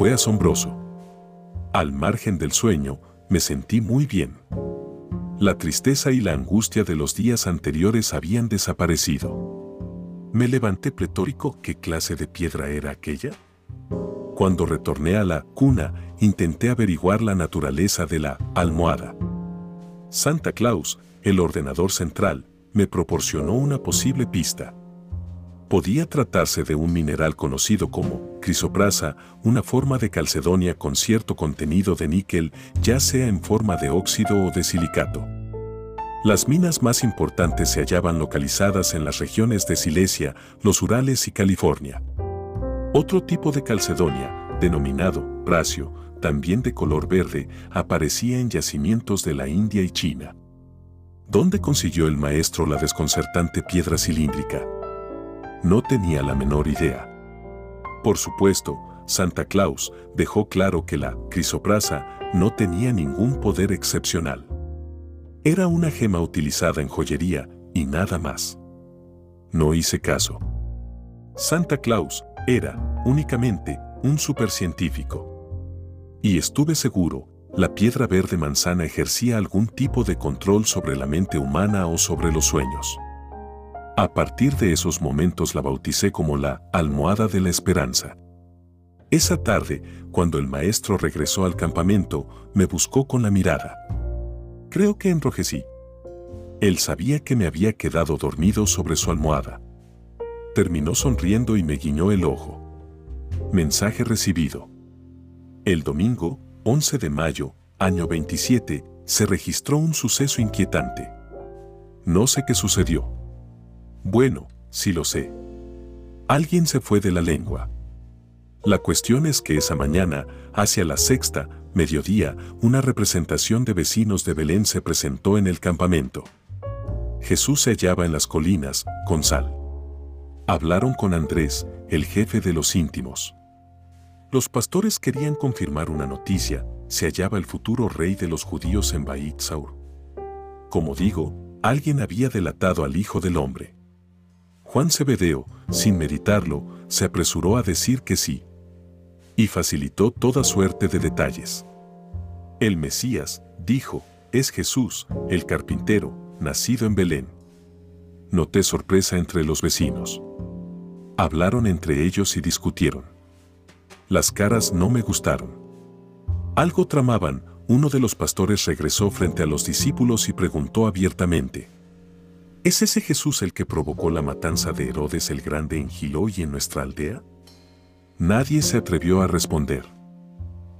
Fue asombroso. Al margen del sueño, me sentí muy bien. La tristeza y la angustia de los días anteriores habían desaparecido. Me levanté pletórico, ¿qué clase de piedra era aquella? Cuando retorné a la cuna, intenté averiguar la naturaleza de la almohada. Santa Claus, el ordenador central, me proporcionó una posible pista. Podía tratarse de un mineral conocido como crisoprasa, una forma de calcedonia con cierto contenido de níquel, ya sea en forma de óxido o de silicato. Las minas más importantes se hallaban localizadas en las regiones de Silesia, los Urales y California. Otro tipo de calcedonia, denominado bracio, también de color verde, aparecía en yacimientos de la India y China. ¿Dónde consiguió el maestro la desconcertante piedra cilíndrica? No tenía la menor idea. Por supuesto, Santa Claus dejó claro que la crisoprasa no tenía ningún poder excepcional. Era una gema utilizada en joyería y nada más. No hice caso. Santa Claus era, únicamente, un supercientífico. Y estuve seguro, la piedra verde manzana ejercía algún tipo de control sobre la mente humana o sobre los sueños. A partir de esos momentos la bauticé como la almohada de la esperanza. Esa tarde, cuando el maestro regresó al campamento, me buscó con la mirada. Creo que enrojecí. Él sabía que me había quedado dormido sobre su almohada. Terminó sonriendo y me guiñó el ojo. Mensaje recibido. El domingo, 11 de mayo, año 27, se registró un suceso inquietante. No sé qué sucedió. Bueno, sí lo sé. Alguien se fue de la lengua. La cuestión es que esa mañana, hacia la sexta, mediodía, una representación de vecinos de Belén se presentó en el campamento. Jesús se hallaba en las colinas, con sal. Hablaron con Andrés, el jefe de los íntimos. Los pastores querían confirmar una noticia, se hallaba el futuro rey de los judíos en Bait Saur. Como digo, alguien había delatado al Hijo del Hombre. Juan Cebedeo, sin meditarlo, se apresuró a decir que sí. Y facilitó toda suerte de detalles. El Mesías, dijo, es Jesús, el carpintero, nacido en Belén. Noté sorpresa entre los vecinos. Hablaron entre ellos y discutieron. Las caras no me gustaron. Algo tramaban, uno de los pastores regresó frente a los discípulos y preguntó abiertamente, ¿Es ese Jesús el que provocó la matanza de Herodes el Grande en Gilo y en nuestra aldea? Nadie se atrevió a responder.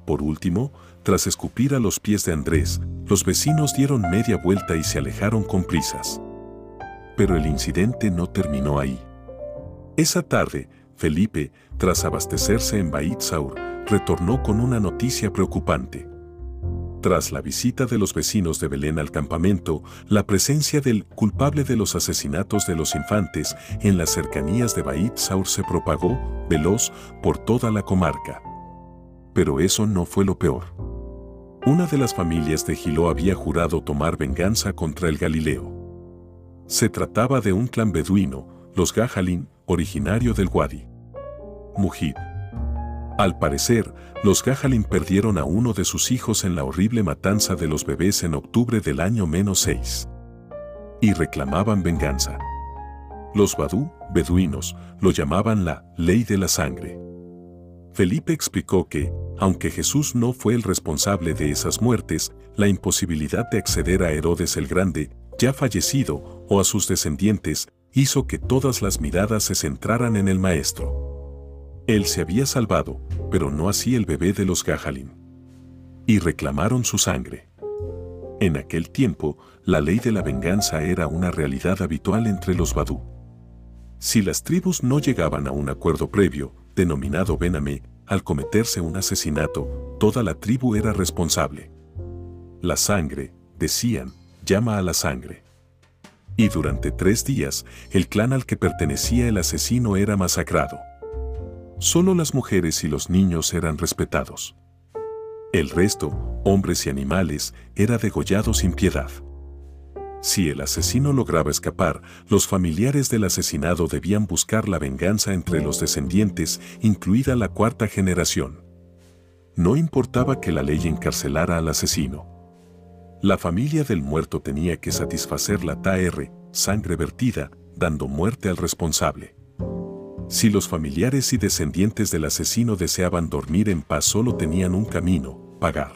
Por último, tras escupir a los pies de Andrés, los vecinos dieron media vuelta y se alejaron con prisas. Pero el incidente no terminó ahí. Esa tarde, Felipe, tras abastecerse en Bait Saur, retornó con una noticia preocupante. Tras la visita de los vecinos de Belén al campamento, la presencia del culpable de los asesinatos de los infantes en las cercanías de Bait Saur se propagó, veloz, por toda la comarca. Pero eso no fue lo peor. Una de las familias de Gilo había jurado tomar venganza contra el Galileo. Se trataba de un clan beduino, los Gajalin, originario del Wadi. Mujib. Al parecer, los Gajalin perdieron a uno de sus hijos en la horrible matanza de los bebés en octubre del año menos 6. Y reclamaban venganza. Los Badú, beduinos, lo llamaban la ley de la sangre. Felipe explicó que, aunque Jesús no fue el responsable de esas muertes, la imposibilidad de acceder a Herodes el Grande, ya fallecido, o a sus descendientes, hizo que todas las miradas se centraran en el Maestro. Él se había salvado, pero no así el bebé de los Gajalin. Y reclamaron su sangre. En aquel tiempo, la ley de la venganza era una realidad habitual entre los Badú. Si las tribus no llegaban a un acuerdo previo, denominado Bename, al cometerse un asesinato, toda la tribu era responsable. La sangre, decían, llama a la sangre. Y durante tres días, el clan al que pertenecía el asesino era masacrado. Solo las mujeres y los niños eran respetados. El resto, hombres y animales, era degollado sin piedad. Si el asesino lograba escapar, los familiares del asesinado debían buscar la venganza entre los descendientes, incluida la cuarta generación. No importaba que la ley encarcelara al asesino. La familia del muerto tenía que satisfacer la TAR, sangre vertida, dando muerte al responsable. Si los familiares y descendientes del asesino deseaban dormir en paz solo tenían un camino, pagar.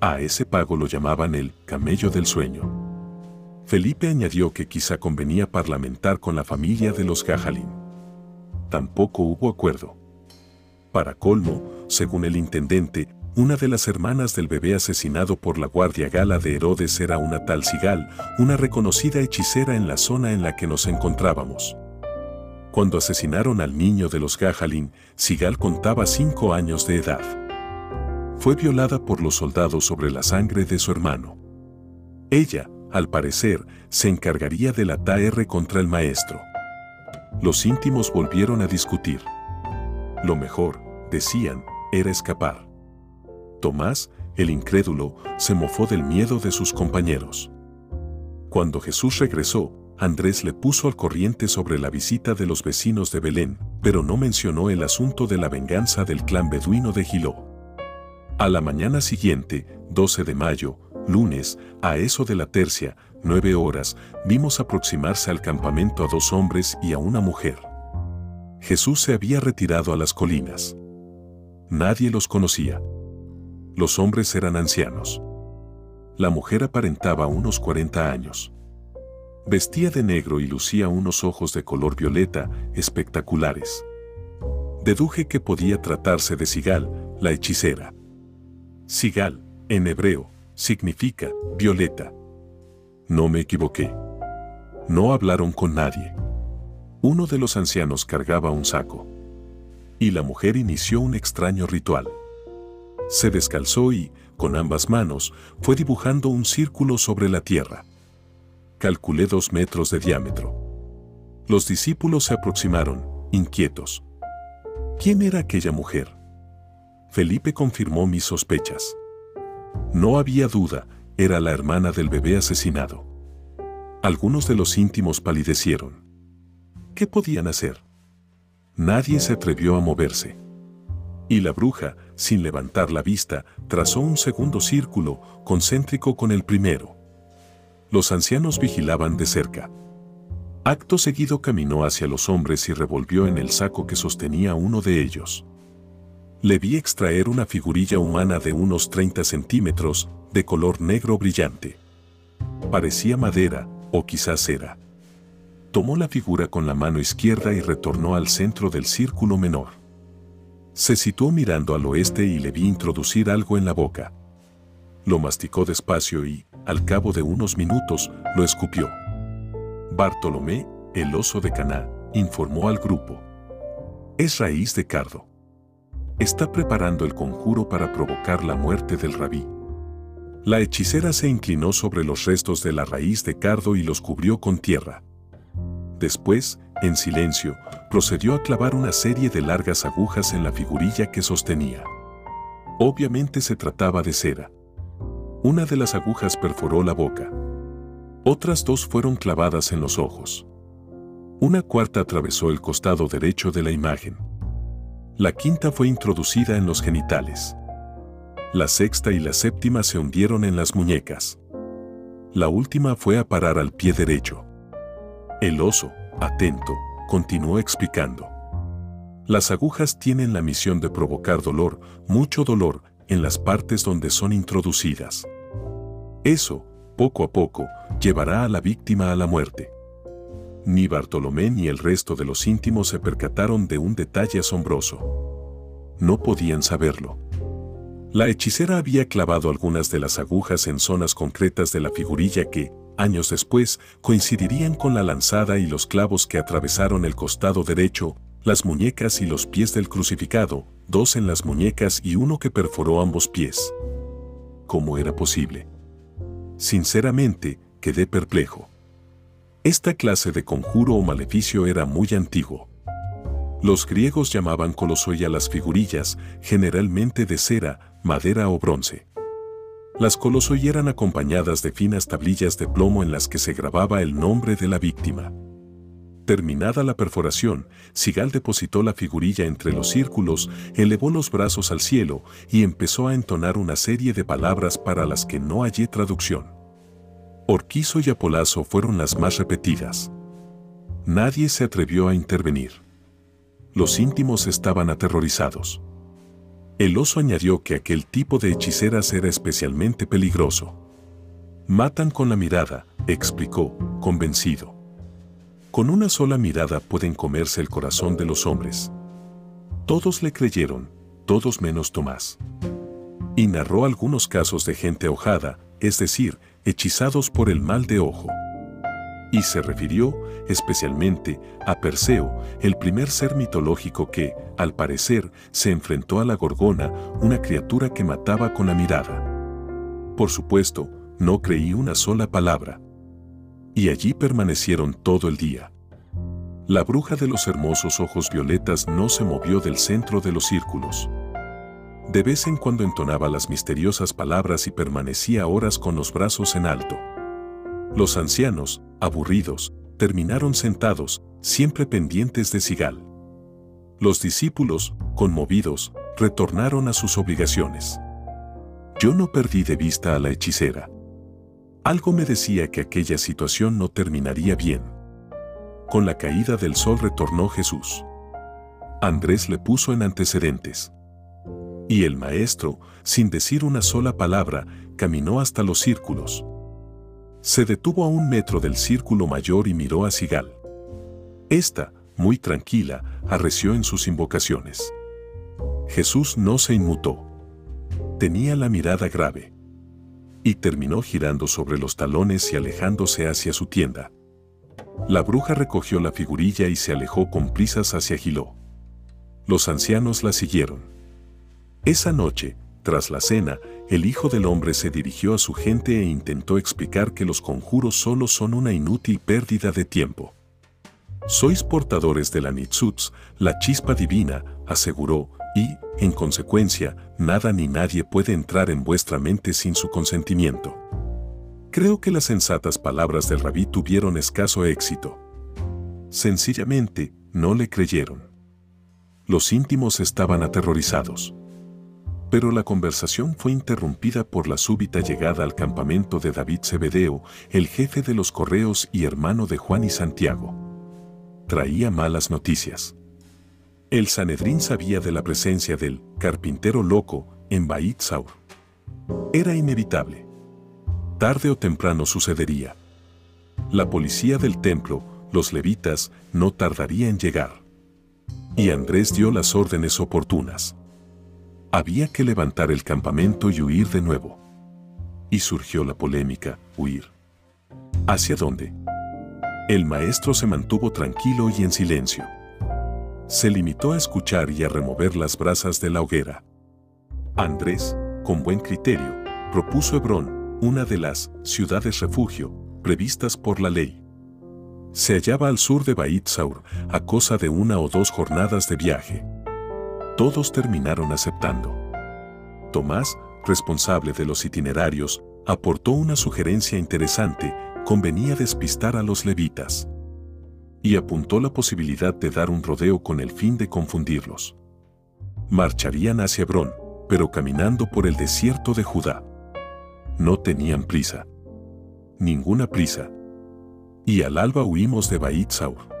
A ese pago lo llamaban el camello del sueño. Felipe añadió que quizá convenía parlamentar con la familia de los Gajalin. Tampoco hubo acuerdo. Para colmo, según el intendente, una de las hermanas del bebé asesinado por la guardia gala de Herodes era una tal Sigal, una reconocida hechicera en la zona en la que nos encontrábamos. Cuando asesinaron al niño de los Gajalin, Sigal contaba cinco años de edad. Fue violada por los soldados sobre la sangre de su hermano. Ella, al parecer, se encargaría de la contra el maestro. Los íntimos volvieron a discutir. Lo mejor, decían, era escapar. Tomás, el incrédulo, se mofó del miedo de sus compañeros. Cuando Jesús regresó, Andrés le puso al corriente sobre la visita de los vecinos de Belén, pero no mencionó el asunto de la venganza del clan beduino de Giló. A la mañana siguiente, 12 de mayo, lunes, a eso de la tercia, nueve horas, vimos aproximarse al campamento a dos hombres y a una mujer. Jesús se había retirado a las colinas. Nadie los conocía. Los hombres eran ancianos. La mujer aparentaba unos 40 años. Vestía de negro y lucía unos ojos de color violeta espectaculares. Deduje que podía tratarse de Sigal, la hechicera. Sigal, en hebreo, significa violeta. No me equivoqué. No hablaron con nadie. Uno de los ancianos cargaba un saco. Y la mujer inició un extraño ritual. Se descalzó y, con ambas manos, fue dibujando un círculo sobre la tierra calculé dos metros de diámetro. Los discípulos se aproximaron, inquietos. ¿Quién era aquella mujer? Felipe confirmó mis sospechas. No había duda, era la hermana del bebé asesinado. Algunos de los íntimos palidecieron. ¿Qué podían hacer? Nadie se atrevió a moverse. Y la bruja, sin levantar la vista, trazó un segundo círculo, concéntrico con el primero los ancianos vigilaban de cerca. Acto seguido caminó hacia los hombres y revolvió en el saco que sostenía uno de ellos. Le vi extraer una figurilla humana de unos 30 centímetros, de color negro brillante. Parecía madera, o quizás cera. Tomó la figura con la mano izquierda y retornó al centro del círculo menor. Se situó mirando al oeste y le vi introducir algo en la boca. Lo masticó despacio y, al cabo de unos minutos, lo escupió. Bartolomé, el oso de Caná, informó al grupo. Es raíz de cardo. Está preparando el conjuro para provocar la muerte del rabí. La hechicera se inclinó sobre los restos de la raíz de cardo y los cubrió con tierra. Después, en silencio, procedió a clavar una serie de largas agujas en la figurilla que sostenía. Obviamente se trataba de cera. Una de las agujas perforó la boca. Otras dos fueron clavadas en los ojos. Una cuarta atravesó el costado derecho de la imagen. La quinta fue introducida en los genitales. La sexta y la séptima se hundieron en las muñecas. La última fue a parar al pie derecho. El oso, atento, continuó explicando. Las agujas tienen la misión de provocar dolor, mucho dolor, en las partes donde son introducidas. Eso, poco a poco, llevará a la víctima a la muerte. Ni Bartolomé ni el resto de los íntimos se percataron de un detalle asombroso. No podían saberlo. La hechicera había clavado algunas de las agujas en zonas concretas de la figurilla que, años después, coincidirían con la lanzada y los clavos que atravesaron el costado derecho, las muñecas y los pies del crucificado, dos en las muñecas y uno que perforó ambos pies. ¿Cómo era posible? Sinceramente, quedé perplejo. Esta clase de conjuro o maleficio era muy antiguo. Los griegos llamaban colosoi a las figurillas, generalmente de cera, madera o bronce. Las colosoi eran acompañadas de finas tablillas de plomo en las que se grababa el nombre de la víctima. Terminada la perforación, Sigal depositó la figurilla entre los círculos, elevó los brazos al cielo y empezó a entonar una serie de palabras para las que no hallé traducción. Orquizo y Apolazo fueron las más repetidas. Nadie se atrevió a intervenir. Los íntimos estaban aterrorizados. El oso añadió que aquel tipo de hechiceras era especialmente peligroso. Matan con la mirada, explicó, convencido. Con una sola mirada pueden comerse el corazón de los hombres. Todos le creyeron, todos menos Tomás. Y narró algunos casos de gente hojada, es decir, hechizados por el mal de ojo. Y se refirió, especialmente, a Perseo, el primer ser mitológico que, al parecer, se enfrentó a la gorgona, una criatura que mataba con la mirada. Por supuesto, no creí una sola palabra, y allí permanecieron todo el día. La bruja de los hermosos ojos violetas no se movió del centro de los círculos. De vez en cuando entonaba las misteriosas palabras y permanecía horas con los brazos en alto. Los ancianos, aburridos, terminaron sentados, siempre pendientes de Sigal. Los discípulos, conmovidos, retornaron a sus obligaciones. Yo no perdí de vista a la hechicera. Algo me decía que aquella situación no terminaría bien. Con la caída del sol retornó Jesús. Andrés le puso en antecedentes. Y el maestro, sin decir una sola palabra, caminó hasta los círculos. Se detuvo a un metro del círculo mayor y miró a Sigal. Esta, muy tranquila, arreció en sus invocaciones. Jesús no se inmutó. Tenía la mirada grave y terminó girando sobre los talones y alejándose hacia su tienda. La bruja recogió la figurilla y se alejó con prisas hacia Giló. Los ancianos la siguieron. Esa noche, tras la cena, el Hijo del Hombre se dirigió a su gente e intentó explicar que los conjuros solo son una inútil pérdida de tiempo. Sois portadores de la Nitsuts, la chispa divina, aseguró, y, en consecuencia, nada ni nadie puede entrar en vuestra mente sin su consentimiento. Creo que las sensatas palabras del rabí tuvieron escaso éxito. Sencillamente, no le creyeron. Los íntimos estaban aterrorizados. Pero la conversación fue interrumpida por la súbita llegada al campamento de David Cebedeo, el jefe de los correos y hermano de Juan y Santiago. Traía malas noticias. El Sanedrín sabía de la presencia del carpintero loco en Bait Saur. Era inevitable. Tarde o temprano sucedería. La policía del templo, los levitas, no tardaría en llegar. Y Andrés dio las órdenes oportunas. Había que levantar el campamento y huir de nuevo. Y surgió la polémica, huir. ¿Hacia dónde? El maestro se mantuvo tranquilo y en silencio se limitó a escuchar y a remover las brasas de la hoguera. Andrés, con buen criterio, propuso Hebrón, una de las ciudades refugio previstas por la ley. Se hallaba al sur de Bait Saur, a cosa de una o dos jornadas de viaje. Todos terminaron aceptando. Tomás, responsable de los itinerarios, aportó una sugerencia interesante, convenía despistar a los levitas y apuntó la posibilidad de dar un rodeo con el fin de confundirlos. Marcharían hacia Hebrón, pero caminando por el desierto de Judá. No tenían prisa. Ninguna prisa. Y al alba huimos de Bait Saur.